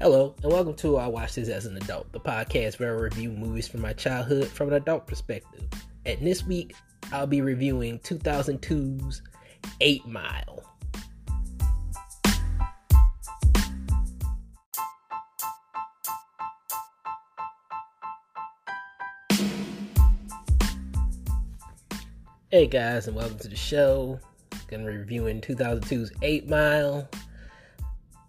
Hello, and welcome to I Watch This as an Adult, the podcast where I review movies from my childhood from an adult perspective. And this week, I'll be reviewing 2002's 8 Mile. Hey guys, and welcome to the show. Gonna be reviewing 2002's 8 Mile.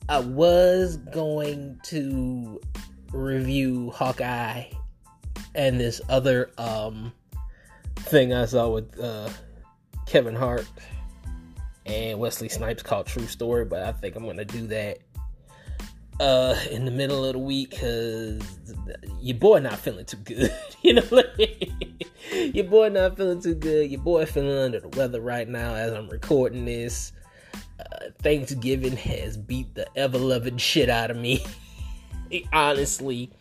I was going to review Hawkeye and this other um thing I saw with uh Kevin Hart and Wesley Snipes called True Story, but I think I'm gonna do that uh in the middle of the week because your boy not feeling too good. you know, your boy not feeling too good. Your boy feeling under the weather right now as I'm recording this. Thanksgiving has beat the ever loving shit out of me, honestly.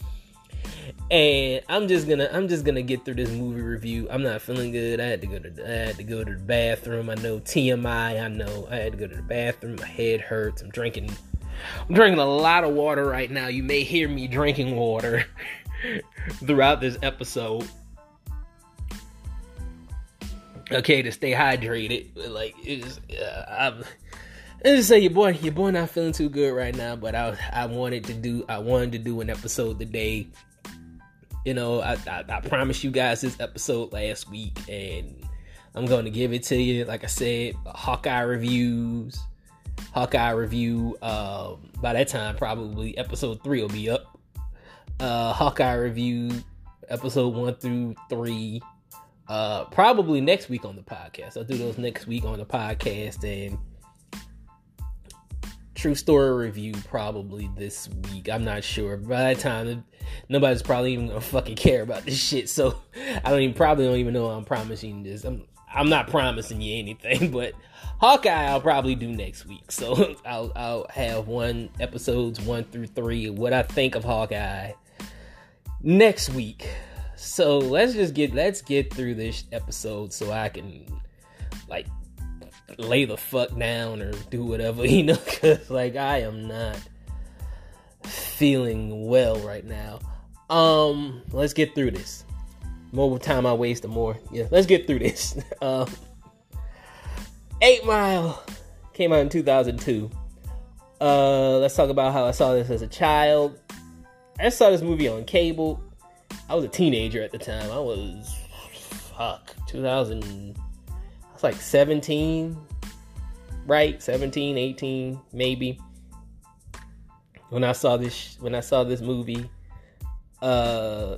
And I'm just gonna I'm just gonna get through this movie review. I'm not feeling good. I had to go to I had to go to the bathroom. I know TMI. I know I had to go to the bathroom. My head hurts. I'm drinking I'm drinking a lot of water right now. You may hear me drinking water throughout this episode. Okay, to stay hydrated. Like it's, uh, I'm. I just say your boy, your boy not feeling too good right now. But I, I wanted to do, I wanted to do an episode today. You know, I, I, I promised you guys this episode last week, and I'm going to give it to you. Like I said, Hawkeye reviews, Hawkeye review. Uh, by that time, probably episode three will be up. Uh, Hawkeye review, episode one through three. Uh, probably next week on the podcast. I'll do those next week on the podcast, and True Story review probably this week. I'm not sure. By that time, nobody's probably even gonna fucking care about this shit. So I don't even probably don't even know I'm promising this. I'm I'm not promising you anything, but Hawkeye I'll probably do next week. So I'll I'll have one episodes one through three what I think of Hawkeye next week. So let's just get let's get through this episode so I can like lay the fuck down or do whatever, you know, because like I am not feeling well right now. Um, let's get through this. More time I waste, the more. Yeah, let's get through this. um, Eight Mile came out in 2002. Uh, let's talk about how I saw this as a child. I saw this movie on cable. I was a teenager at the time. I was fuck 2000 like 17, right? 17, 18, maybe. When I saw this when I saw this movie. Uh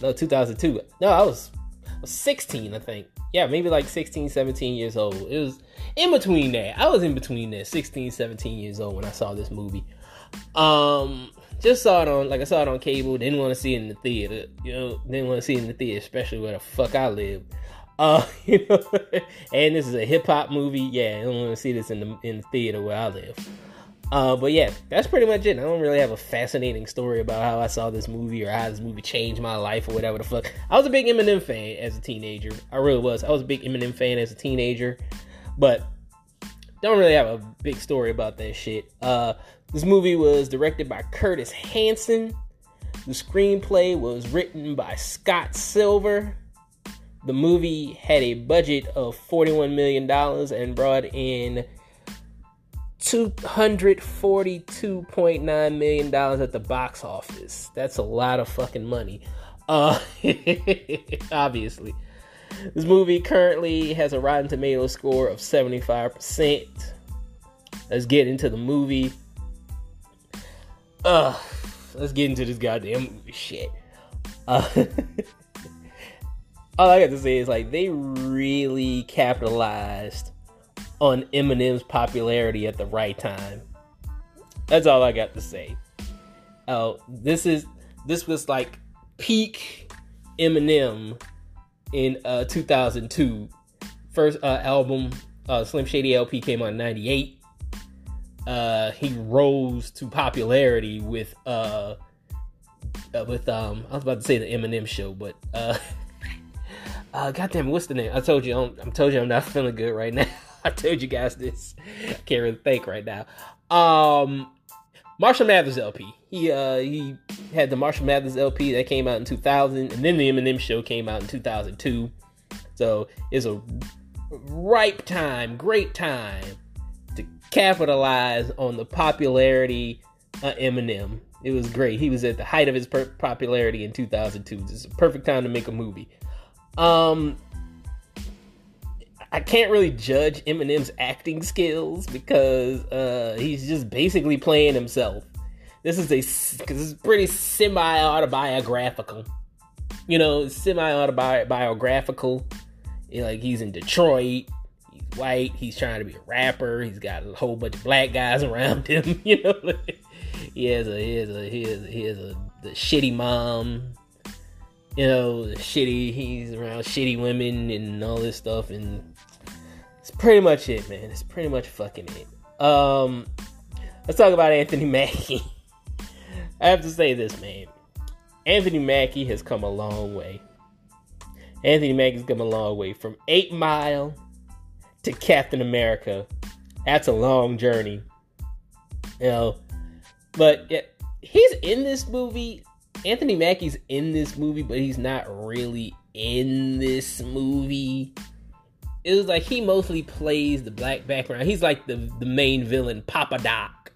no, 2002. No, I was, I was 16, I think. Yeah, maybe like 16, 17 years old. It was in between that. I was in between that, 16, 17 years old when I saw this movie. Um just saw it on like I saw it on cable, didn't want to see it in the theater. You know, didn't want to see it in the theater, especially where the fuck I live. Uh, you know, and this is a hip hop movie. Yeah, I don't want to see this in the in the theater where I live. Uh, but yeah, that's pretty much it. I don't really have a fascinating story about how I saw this movie or how this movie changed my life or whatever the fuck. I was a big Eminem fan as a teenager. I really was. I was a big Eminem fan as a teenager, but don't really have a big story about that shit. Uh, this movie was directed by Curtis Hanson. The screenplay was written by Scott Silver. The movie had a budget of $41 million and brought in $242.9 million at the box office. That's a lot of fucking money. Uh, obviously. This movie currently has a Rotten Tomato score of 75%. Let's get into the movie. Uh, let's get into this goddamn movie shit. Uh, all I got to say is like they really capitalized on Eminem's popularity at the right time. That's all I got to say. Oh, this is this was like peak Eminem in uh 2002. First uh, album uh, Slim Shady LP came out in 98. Uh, he rose to popularity with uh, uh with um I was about to say the Eminem show, but uh Uh, goddamn, what's the name? I told you, I'm, I told you, I'm not feeling good right now. I told you guys this. I can't really think right now. Um, Marshall Mathers LP. He uh he had the Marshall Mathers LP that came out in 2000, and then the Eminem Show came out in 2002. So it's a ripe time, great time to capitalize on the popularity of Eminem. It was great. He was at the height of his per- popularity in 2002. It's a perfect time to make a movie. Um, I can't really judge Eminem's acting skills because uh, he's just basically playing himself. This is a because it's pretty semi autobiographical. You know, semi autobiographical. Like he's in Detroit. He's white. He's trying to be a rapper. He's got a whole bunch of black guys around him. You know, he has a he has a he has a, he has a the shitty mom. You know, shitty. He's around shitty women and all this stuff and it's pretty much it, man. It's pretty much fucking it. Um, let's talk about Anthony Mackie. I have to say this, man. Anthony Mackie has come a long way. Anthony Mackie's come a long way from Eight Mile to Captain America. That's a long journey, you know. But yeah, he's in this movie. Anthony Mackie's in this movie, but he's not really in this movie it was like he mostly plays the black background. He's like the the main villain, Papa Doc.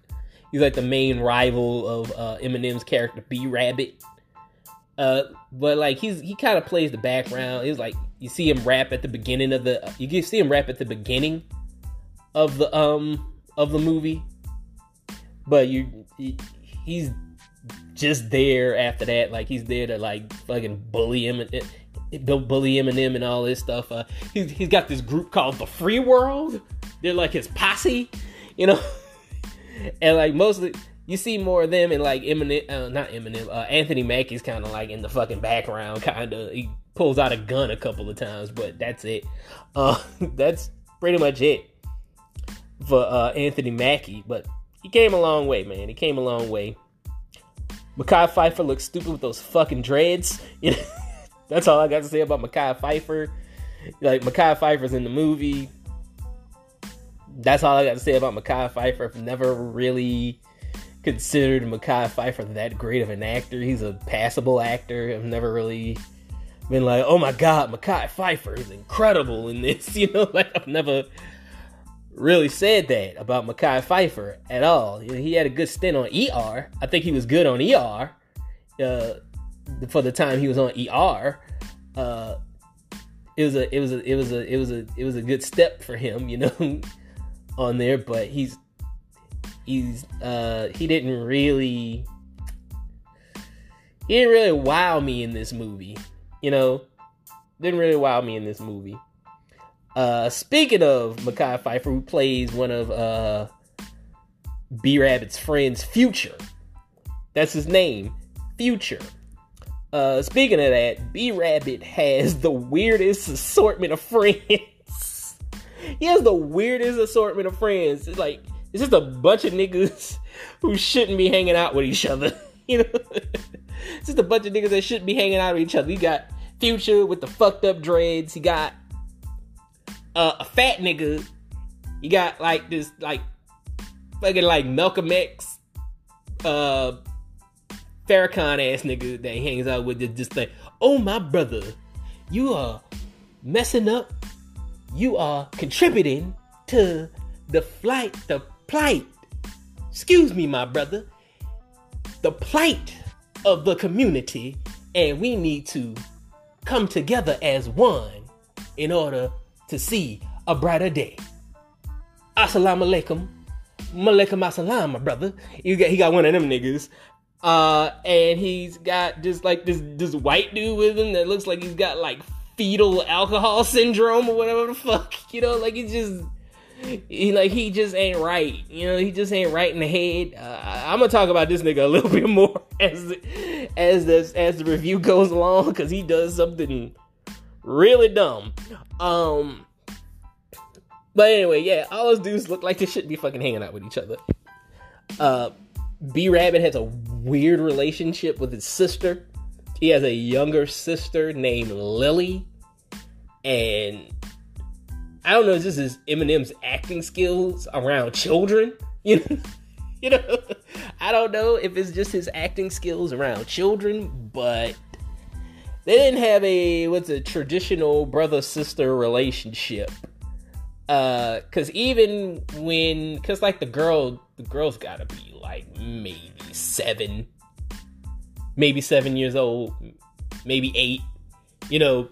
He's like the main rival of uh, Eminem's character, B Rabbit. Uh, but like he's he kind of plays the background. It's like you see him rap at the beginning of the you see him rap at the beginning of the um of the movie, but you he, he's just there after that. Like he's there to like fucking bully him and bully Eminem and all this stuff. Uh, he's he's got this group called the Free World. They're like his posse, you know. and like mostly, you see more of them in like Eminem, uh, not Eminem. Uh, Anthony Mackie's kind of like in the fucking background, kind of. He pulls out a gun a couple of times, but that's it. Uh, that's pretty much it for uh, Anthony Mackie. But he came a long way, man. He came a long way. Mekhi Phifer looks stupid with those fucking dreads. That's all I got to say about Mekhi Phifer. Like Mekhi Phifer's in the movie. That's all I got to say about Mekhi Phifer. I've never really considered Mekhi Phifer that great of an actor. He's a passable actor. I've never really been like, oh my god, Mekhi Phifer is incredible in this. You know, like I've never really said that about Mekhi Phifer at all. You know, he had a good stint on ER. I think he was good on ER. Uh, for the time he was on ER, uh, it was a it was a it was a it was a it was a good step for him, you know, on there. But he's he's uh, he didn't really he didn't really wow me in this movie, you know, didn't really wow me in this movie. Uh, speaking of Mekhi Phifer, who plays one of uh, B Rabbit's friends, Future. That's his name, Future. Uh, speaking of that, B Rabbit has the weirdest assortment of friends. he has the weirdest assortment of friends. It's like it's just a bunch of niggas who shouldn't be hanging out with each other. you know, it's just a bunch of niggas that shouldn't be hanging out with each other. You got Future with the fucked up dreads. He got a fat nigga. You got like this like fucking like Malcolm X uh Farrakhan ass nigga that hangs out with just like, oh my brother, you are messing up. You are contributing to the flight, the plight. Excuse me, my brother. The plight of the community, and we need to come together as one in order to see a brighter day. Assalamu alaikum. Malaikum assalam, my brother. He got, he got one of them niggas. Uh, and he's got just like this this white dude with him that looks like he's got like fetal alcohol syndrome or whatever the fuck, you know, like he's just he like he just ain't right, you know, he just ain't right in the head. Uh, I'm gonna talk about this nigga a little bit more as as the as the review goes along because he does something really dumb. Um, but anyway, yeah, all those dudes look like they shouldn't be fucking hanging out with each other. Uh, B Rabbit has a weird relationship with his sister. He has a younger sister named Lily. And I don't know, if this is Eminem's acting skills around children? You know, you know, I don't know if it's just his acting skills around children, but they didn't have a what's a traditional brother sister relationship. Uh, cause even when, cause like the girl, the girl's gotta be like maybe seven, maybe seven years old, maybe eight, you know,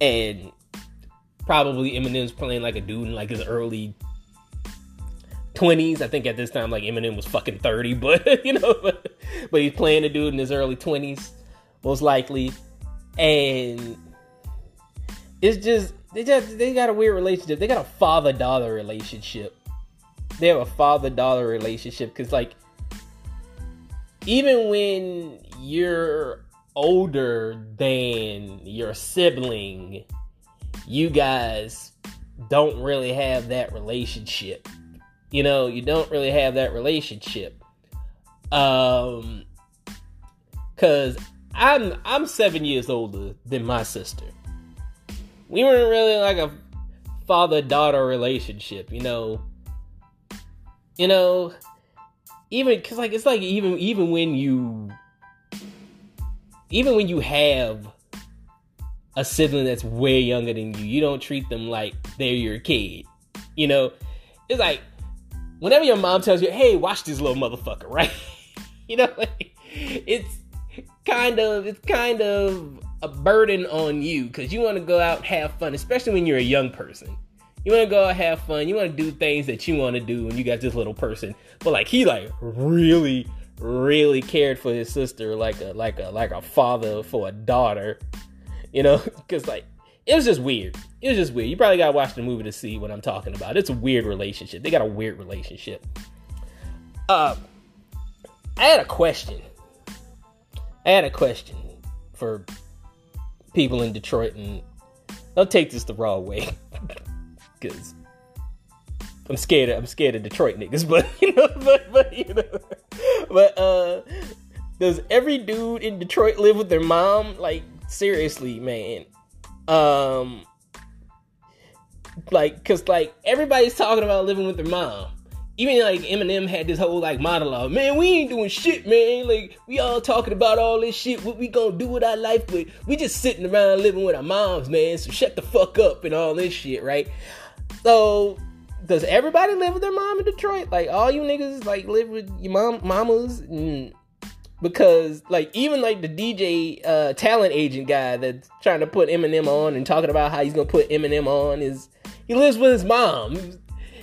and probably Eminem's playing like a dude in like his early 20s. I think at this time, like Eminem was fucking 30, but you know, but, but he's playing a dude in his early 20s, most likely. And it's just, they just, they got a weird relationship. They got a father daughter relationship. They have a father daughter relationship because, like, even when you're older than your sibling, you guys don't really have that relationship. You know, you don't really have that relationship. Um cuz I'm I'm 7 years older than my sister. We weren't really like a father-daughter relationship, you know. You know, even cuz like it's like even even when you even when you have a sibling that's way younger than you, you don't treat them like they're your kid. You know, it's like whenever your mom tells you, "Hey, watch this little motherfucker," right? you know, like, it's kind of it's kind of a burden on you because you want to go out have fun, especially when you're a young person. You want to go out have fun. You want to do things that you want to do when you got this little person. But like he like really really cared for his sister like a like a like a father for a daughter, you know, because like it was just weird. It was just weird. You probably gotta watch the movie to see what I'm talking about. It's a weird relationship. They got a weird relationship. Uh, I had a question. I had a question for people in Detroit, and don't take this the wrong way, because I'm scared. Of, I'm scared of Detroit niggas, but you know, but, but you know, but uh, does every dude in Detroit live with their mom? Like seriously, man. Um, like, cause like everybody's talking about living with their mom. Even like Eminem had this whole like monologue, man, we ain't doing shit, man. Like we all talking about all this shit, what we gonna do with our life, but we just sitting around living with our moms, man. So shut the fuck up and all this shit, right? So does everybody live with their mom in Detroit? Like all you niggas like live with your mom mamas? Mm. Because like even like the DJ uh, talent agent guy that's trying to put Eminem on and talking about how he's gonna put Eminem on is he lives with his mom.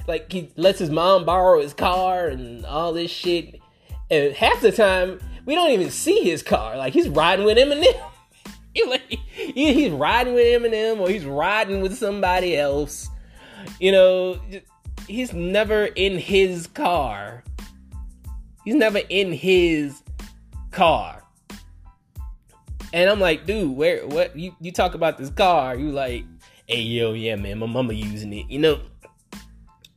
Like he lets his mom borrow his car and all this shit. And half the time we don't even see his car. Like he's riding with Eminem. like, he's riding with Eminem or he's riding with somebody else. You know, he's never in his car. He's never in his car. And I'm like, dude, where what you, you talk about this car, you like, hey yo, yeah, man, my mama using it. You know,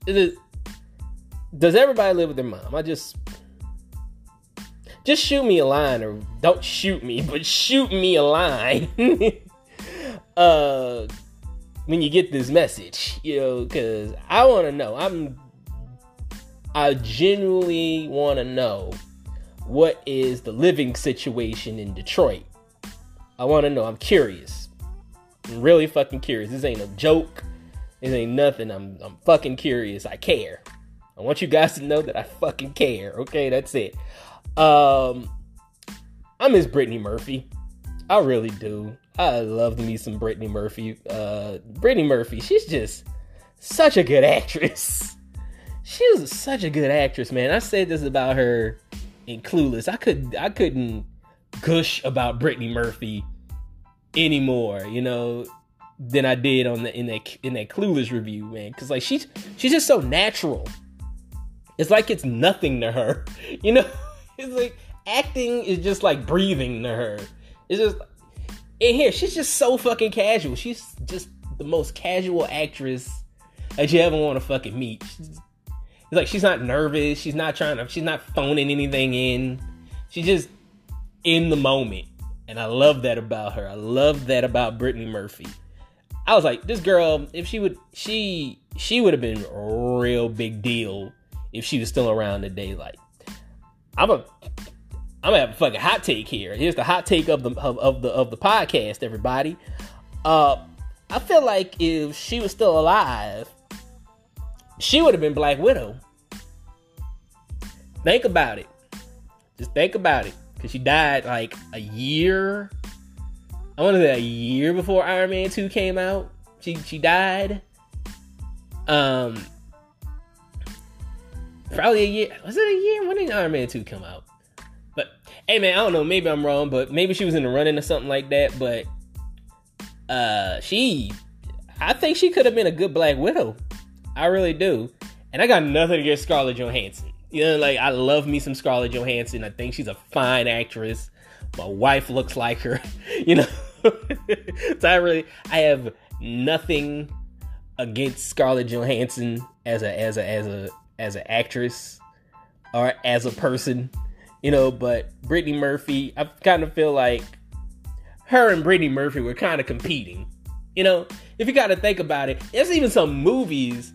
does everybody live with their mom? I just just shoot me a line or don't shoot me, but shoot me a line. uh when you get this message, you know, because I want to know. I'm, I genuinely want to know what is the living situation in Detroit. I want to know. I'm curious. I'm really fucking curious. This ain't a joke. This ain't nothing. I'm, I'm fucking curious. I care. I want you guys to know that I fucking care. Okay, that's it. Um, I miss Brittany Murphy. I really do. I love me some Brittany Murphy. Uh, Brittany Murphy, she's just such a good actress. She was such a good actress, man. I said this about her in Clueless. I could I couldn't gush about Brittany Murphy anymore, you know, than I did on the in that in that Clueless review, man. Cause like she's she's just so natural. It's like it's nothing to her, you know. It's like acting is just like breathing to her. It's just in here, she's just so fucking casual. She's just the most casual actress that you ever want to fucking meet. It's like she's not nervous. She's not trying to. She's not phoning anything in. She's just in the moment, and I love that about her. I love that about Brittany Murphy. I was like, this girl, if she would, she she would have been a real big deal if she was still around today. Like I'm a I'm gonna have a fucking hot take here. Here's the hot take of the of, of the of the podcast, everybody. Uh, I feel like if she was still alive, she would have been Black Widow. Think about it. Just think about it, because she died like a year. I want to say a year before Iron Man Two came out. She she died. Um, probably a year. Was it a year? When did Iron Man Two come out? But hey, man, I don't know. Maybe I'm wrong, but maybe she was in the running or something like that. But uh, she, I think she could have been a good Black Widow. I really do. And I got nothing against Scarlett Johansson. You know, like I love me some Scarlett Johansson. I think she's a fine actress. My wife looks like her. You know, so I really I have nothing against Scarlett Johansson as a as a as a as an actress or as a person, you know. But Brittany Murphy, I kind of feel like her and Brittany Murphy were kind of competing. You know, if you got to think about it, there's even some movies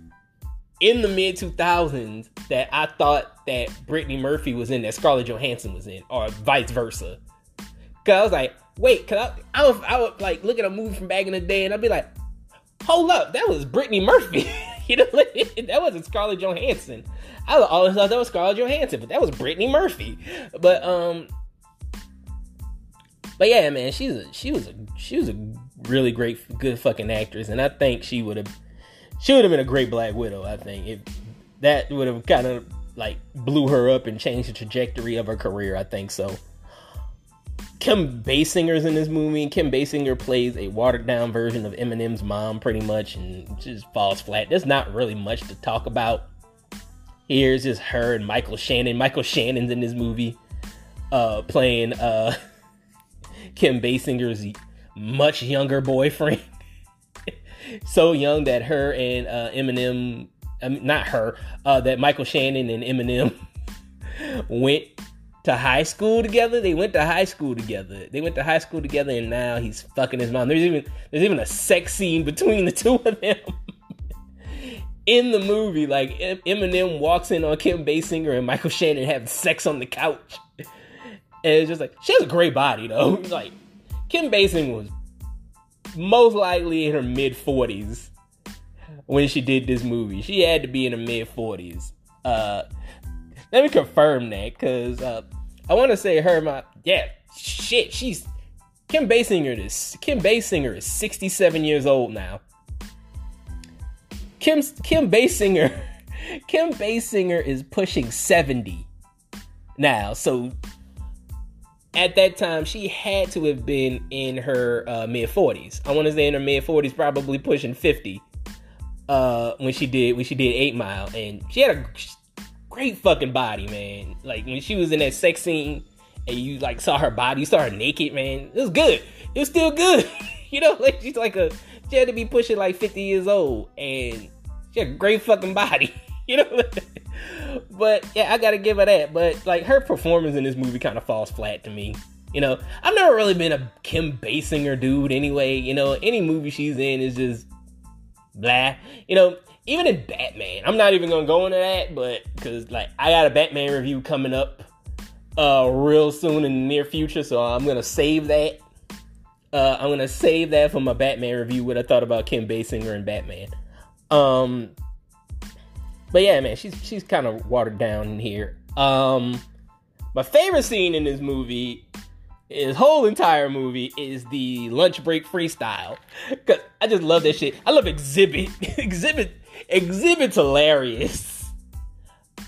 in the mid 2000s that I thought that Brittany Murphy was in that Scarlett Johansson was in, or vice versa. Cause I was like, wait, cause I, I was I would like look at a movie from back in the day and I'd be like, hold up, that was Brittany Murphy. you know, that wasn't Scarlett Johansson. I always thought that was Scarlett Johansson, but that was Brittany Murphy. But um, but yeah, man, she's a she was a she was a really great, good fucking actress, and I think she would have she would have been a great Black Widow. I think if that would have kind of like blew her up and changed the trajectory of her career. I think so. Kim Basinger's in this movie. Kim Basinger plays a watered down version of Eminem's mom, pretty much, and just falls flat. There's not really much to talk about. Here's just her and Michael Shannon. Michael Shannon's in this movie, uh, playing uh, Kim Basinger's much younger boyfriend. so young that her and uh, Eminem, not her, uh, that Michael Shannon and Eminem went to high school together. They went to high school together. They went to high school together, and now he's fucking his mom. There's even there's even a sex scene between the two of them in the movie. Like Eminem walks in on Kim Basinger and Michael Shannon having sex on the couch, and it's just like she has a great body though. like Kim Basinger was most likely in her mid forties when she did this movie. She had to be in her mid forties. Uh, let me confirm that because uh, I want to say her my yeah shit she's Kim Basinger is Kim Basinger is 67 years old now. Kim Kim Basinger Kim Basinger is pushing 70 now. So at that time she had to have been in her uh, mid 40s. I want to say in her mid 40s probably pushing 50 uh, when she did when she did 8 Mile and she had a great fucking body, man. Like when she was in that sex scene and you like saw her body, you saw her naked, man. It was good. It was still good. you know, like she's like a she had to be pushing like 50 years old and she had a great fucking body. you know? but yeah, I gotta give her that. But like her performance in this movie kind of falls flat to me. You know, I've never really been a Kim Basinger dude anyway. You know, any movie she's in is just blah. You know, even in Batman, I'm not even gonna go into that, but because like I got a Batman review coming up uh real soon in the near future, so I'm gonna save that. Uh, I'm gonna save that for my Batman review. What I thought about Kim Basinger and Batman. Um, but yeah, man, she's she's kind of watered down in here. Um, my favorite scene in this movie his whole entire movie is the lunch break freestyle. Cause I just love that shit. I love Xzibit. Xzibit Xzibit's hilarious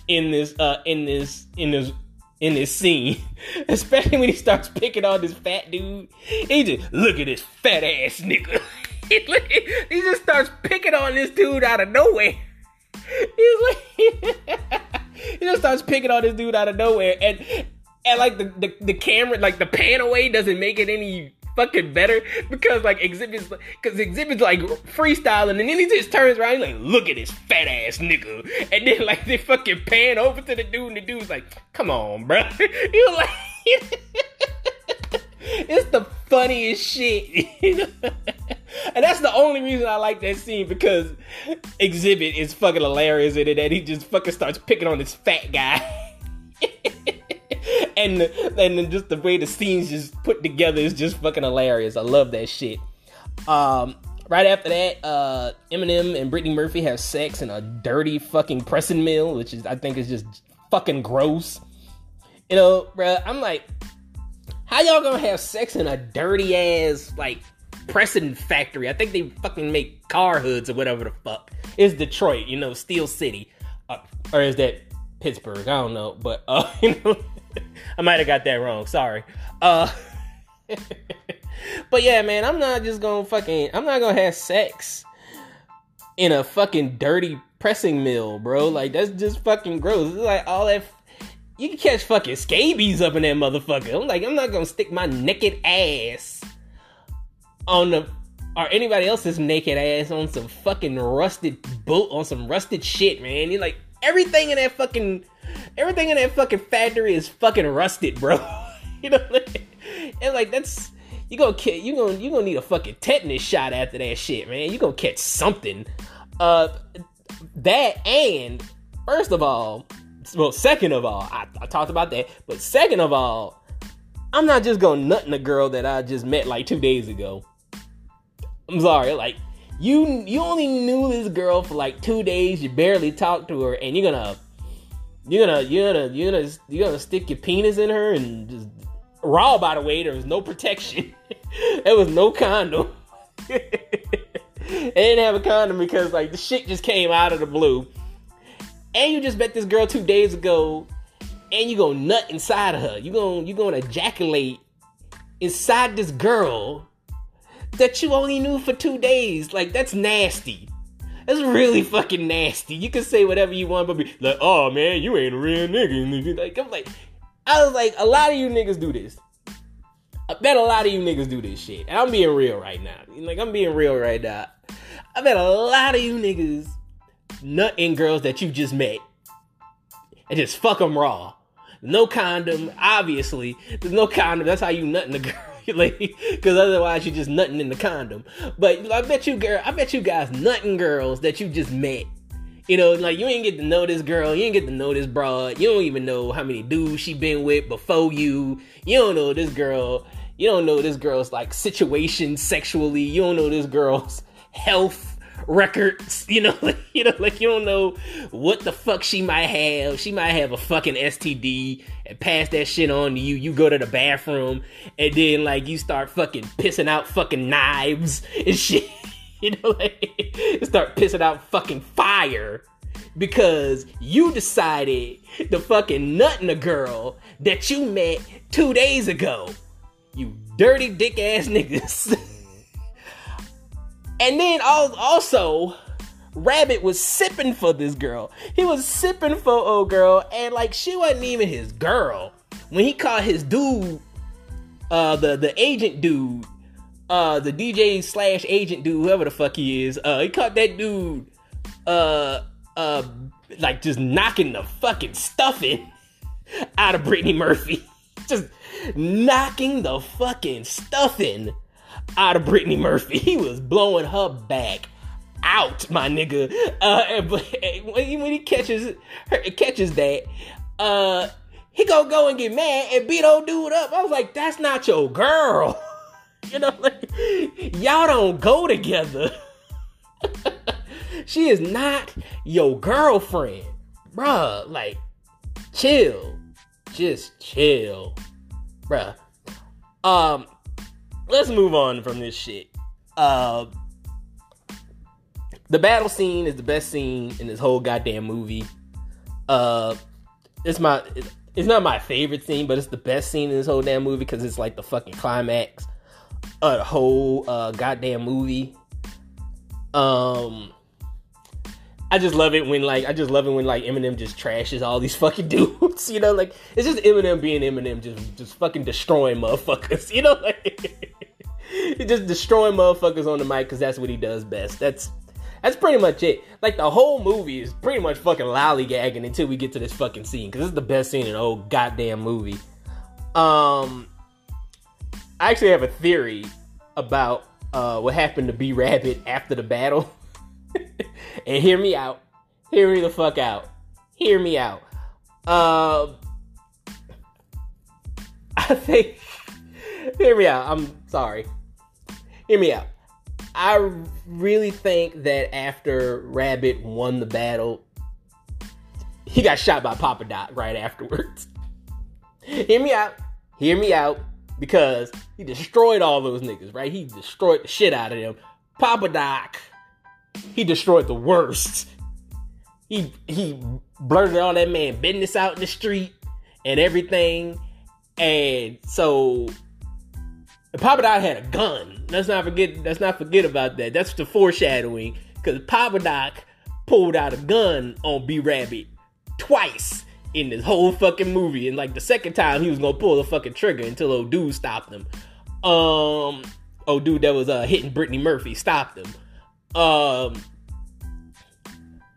in this uh in this in this in this scene. Especially when he starts picking on this fat dude. He just look at this fat ass nigga. he just starts picking on this dude out of nowhere. He's like he just starts picking on this dude out of nowhere and and like the, the, the camera, like the pan away doesn't make it any fucking better because like Xzibit's because Xzibit's like freestyling and then he just turns around he's like look at this fat ass nigga. And then like they fucking pan over to the dude and the dude's like come on bro you like it's the funniest shit. And that's the only reason I like that scene because Xzibit is fucking hilarious in it and he just fucking starts picking on this fat guy and and just the way the scenes just put together is just fucking hilarious. I love that shit. Um, right after that, uh, Eminem and Brittany Murphy have sex in a dirty fucking pressing mill, which is I think is just fucking gross. You know, bro, I'm like, how y'all gonna have sex in a dirty ass like pressing factory? I think they fucking make car hoods or whatever the fuck. It's Detroit, you know, Steel City, uh, or is that Pittsburgh? I don't know, but uh, you know, I might have got that wrong. Sorry. Uh. but yeah, man, I'm not just gonna fucking. I'm not gonna have sex in a fucking dirty pressing mill, bro. Like that's just fucking gross. It's like all that. You can catch fucking scabies up in that motherfucker. I'm like, I'm not gonna stick my naked ass on the or anybody else's naked ass on some fucking rusted boat on some rusted shit, man. You're like everything in that fucking everything in that fucking factory is fucking rusted, bro. you know, and like that's you gonna catch you gonna you gonna need a fucking tetanus shot after that shit, man. You gonna catch something. Uh, that and first of all, well, second of all, I, I talked about that, but second of all, I'm not just gonna nut in a girl that I just met like two days ago. I'm sorry, like you you only knew this girl for like two days, you barely talked to her, and you're gonna you're gonna you're gonna you're gonna you're gonna stick your penis in her and just raw by the way, there was no protection. there was no condom. they didn't have a condom because like the shit just came out of the blue. And you just met this girl two days ago, and you go nut inside of her. You going you gonna ejaculate inside this girl that you only knew for two days. Like that's nasty. That's really fucking nasty. You can say whatever you want, but be like, "Oh man, you ain't a real nigga." Like I'm like, I was like, a lot of you niggas do this. I bet a lot of you niggas do this shit. And I'm being real right now. Like I'm being real right now. I bet a lot of you niggas nut in girls that you just met and just fuck them raw. No condom, obviously. There's no condom. That's how you nut in a girl. Like, because otherwise you're just nutting in the condom. But I bet you, girl, I bet you guys nutting girls that you just met. You know, like you ain't get to know this girl, you ain't get to know this broad. You don't even know how many dudes she been with before you. You don't know this girl. You don't know this girl's like situation sexually. You don't know this girl's health records. You know, like, you know, like you don't know what the fuck she might have. She might have a fucking STD and pass that shit on to you. You go to the bathroom and then like you start fucking pissing out fucking knives and shit. You know, like start pissing out fucking fire because you decided to fucking nut in a girl that you met two days ago. You dirty dick ass niggas. And then also, Rabbit was sipping for this girl. He was sipping for old girl, and like she wasn't even his girl. When he caught his dude, uh, the the agent dude, uh, the DJ slash agent dude, whoever the fuck he is, uh, he caught that dude, uh, uh, like just knocking the fucking stuffing out of Brittany Murphy, just knocking the fucking stuffing out of Brittany Murphy. He was blowing her back out, my nigga. Uh, but when he catches her, catches that, uh, he gonna go and get mad and beat old dude up. I was like, that's not your girl. you know, like y'all don't go together. she is not your girlfriend, bruh. Like, chill, just chill, bruh. Um, let's move on from this shit. Uh, the battle scene is the best scene in this whole goddamn movie. Uh, it's my it's not my favorite scene, but it's the best scene in this whole damn movie because it's like the fucking climax of the whole uh, goddamn movie. Um, I just love it when like I just love it when like Eminem just trashes all these fucking dudes. You know, like it's just Eminem being Eminem, just just fucking destroying motherfuckers. You know, like just destroying motherfuckers on the mic because that's what he does best. That's that's pretty much it. Like the whole movie is pretty much fucking lollygagging until we get to this fucking scene because this is the best scene in the whole goddamn movie. Um, I actually have a theory about uh, what happened to B Rabbit after the battle. And hear me out. Hear me the fuck out. Hear me out. Uh, I think. Hear me out. I'm sorry. Hear me out. I really think that after Rabbit won the battle, he got shot by Papa Doc right afterwards. Hear me out. Hear me out. Because he destroyed all those niggas, right? He destroyed the shit out of them. Papa Doc, he destroyed the worst. He he blurted all that man business out in the street and everything. And so Papa Doc had a gun. Let's not forget. Let's not forget about that. That's the foreshadowing. Because Papa Doc pulled out a gun on B Rabbit twice in this whole fucking movie. And like the second time, he was gonna pull the fucking trigger until old dude stopped him. Um, old dude that was uh hitting Brittany Murphy stopped him. Um,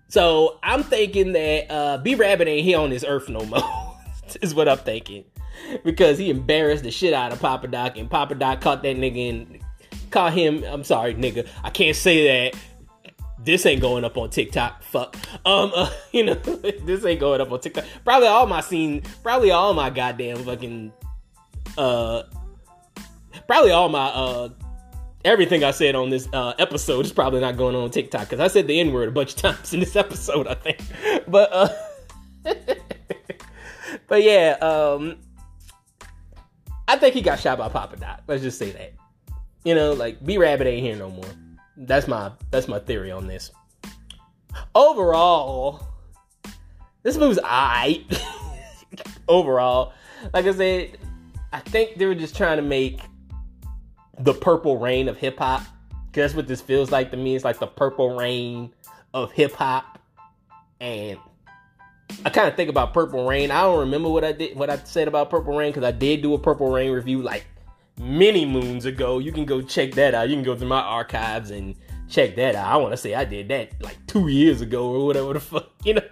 so I'm thinking that uh B Rabbit ain't here on this earth no more. is what I'm thinking. Because he embarrassed the shit out of Papa Doc, and Papa Doc caught that nigga and caught him. I'm sorry, nigga. I can't say that this ain't going up on TikTok. Fuck. Um, uh, you know, this ain't going up on TikTok. Probably all my scene, probably all my goddamn fucking, uh, probably all my uh, everything I said on this uh episode is probably not going on TikTok because I said the N word a bunch of times in this episode. I think, but uh, but yeah, um, I think he got shot by Papa Doc. Let's just say that. You know, like B Rabbit ain't here no more. That's my that's my theory on this. Overall, this movie's I. Overall, like I said, I think they were just trying to make the purple rain of hip hop. That's what this feels like to me. It's like the purple rain of hip hop, and I kind of think about Purple Rain. I don't remember what I did, what I said about Purple Rain, because I did do a Purple Rain review like many moons ago. You can go check that out. You can go through my archives and check that out. I want to say I did that like two years ago or whatever the fuck. You know,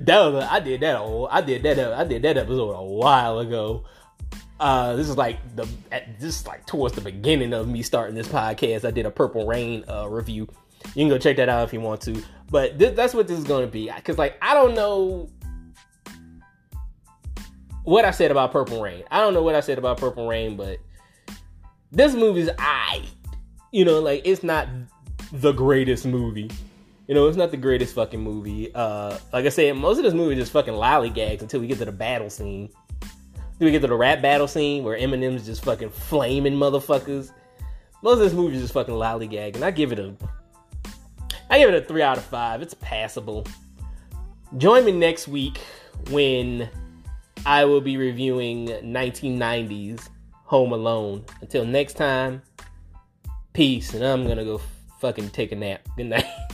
that was I did that. I did that. I did that episode a while ago. Uh, this is like the at, this is like towards the beginning of me starting this podcast. I did a Purple Rain uh, review. You can go check that out if you want to. But th- that's what this is going to be. Because like I don't know what I said about Purple Rain. I don't know what I said about Purple Rain, but this movie's I. You know, like it's not the greatest movie. You know, it's not the greatest fucking movie. Uh, like I said, most of this movie is just fucking lollygags until we get to the battle scene. Do we get to the rap battle scene where Eminem's just fucking flaming motherfuckers? Most of this movie is just fucking lollygagging. I give it a, I give it a three out of five. It's passable. Join me next week when I will be reviewing 1990s Home Alone. Until next time, peace, and I'm gonna go fucking take a nap. Good night.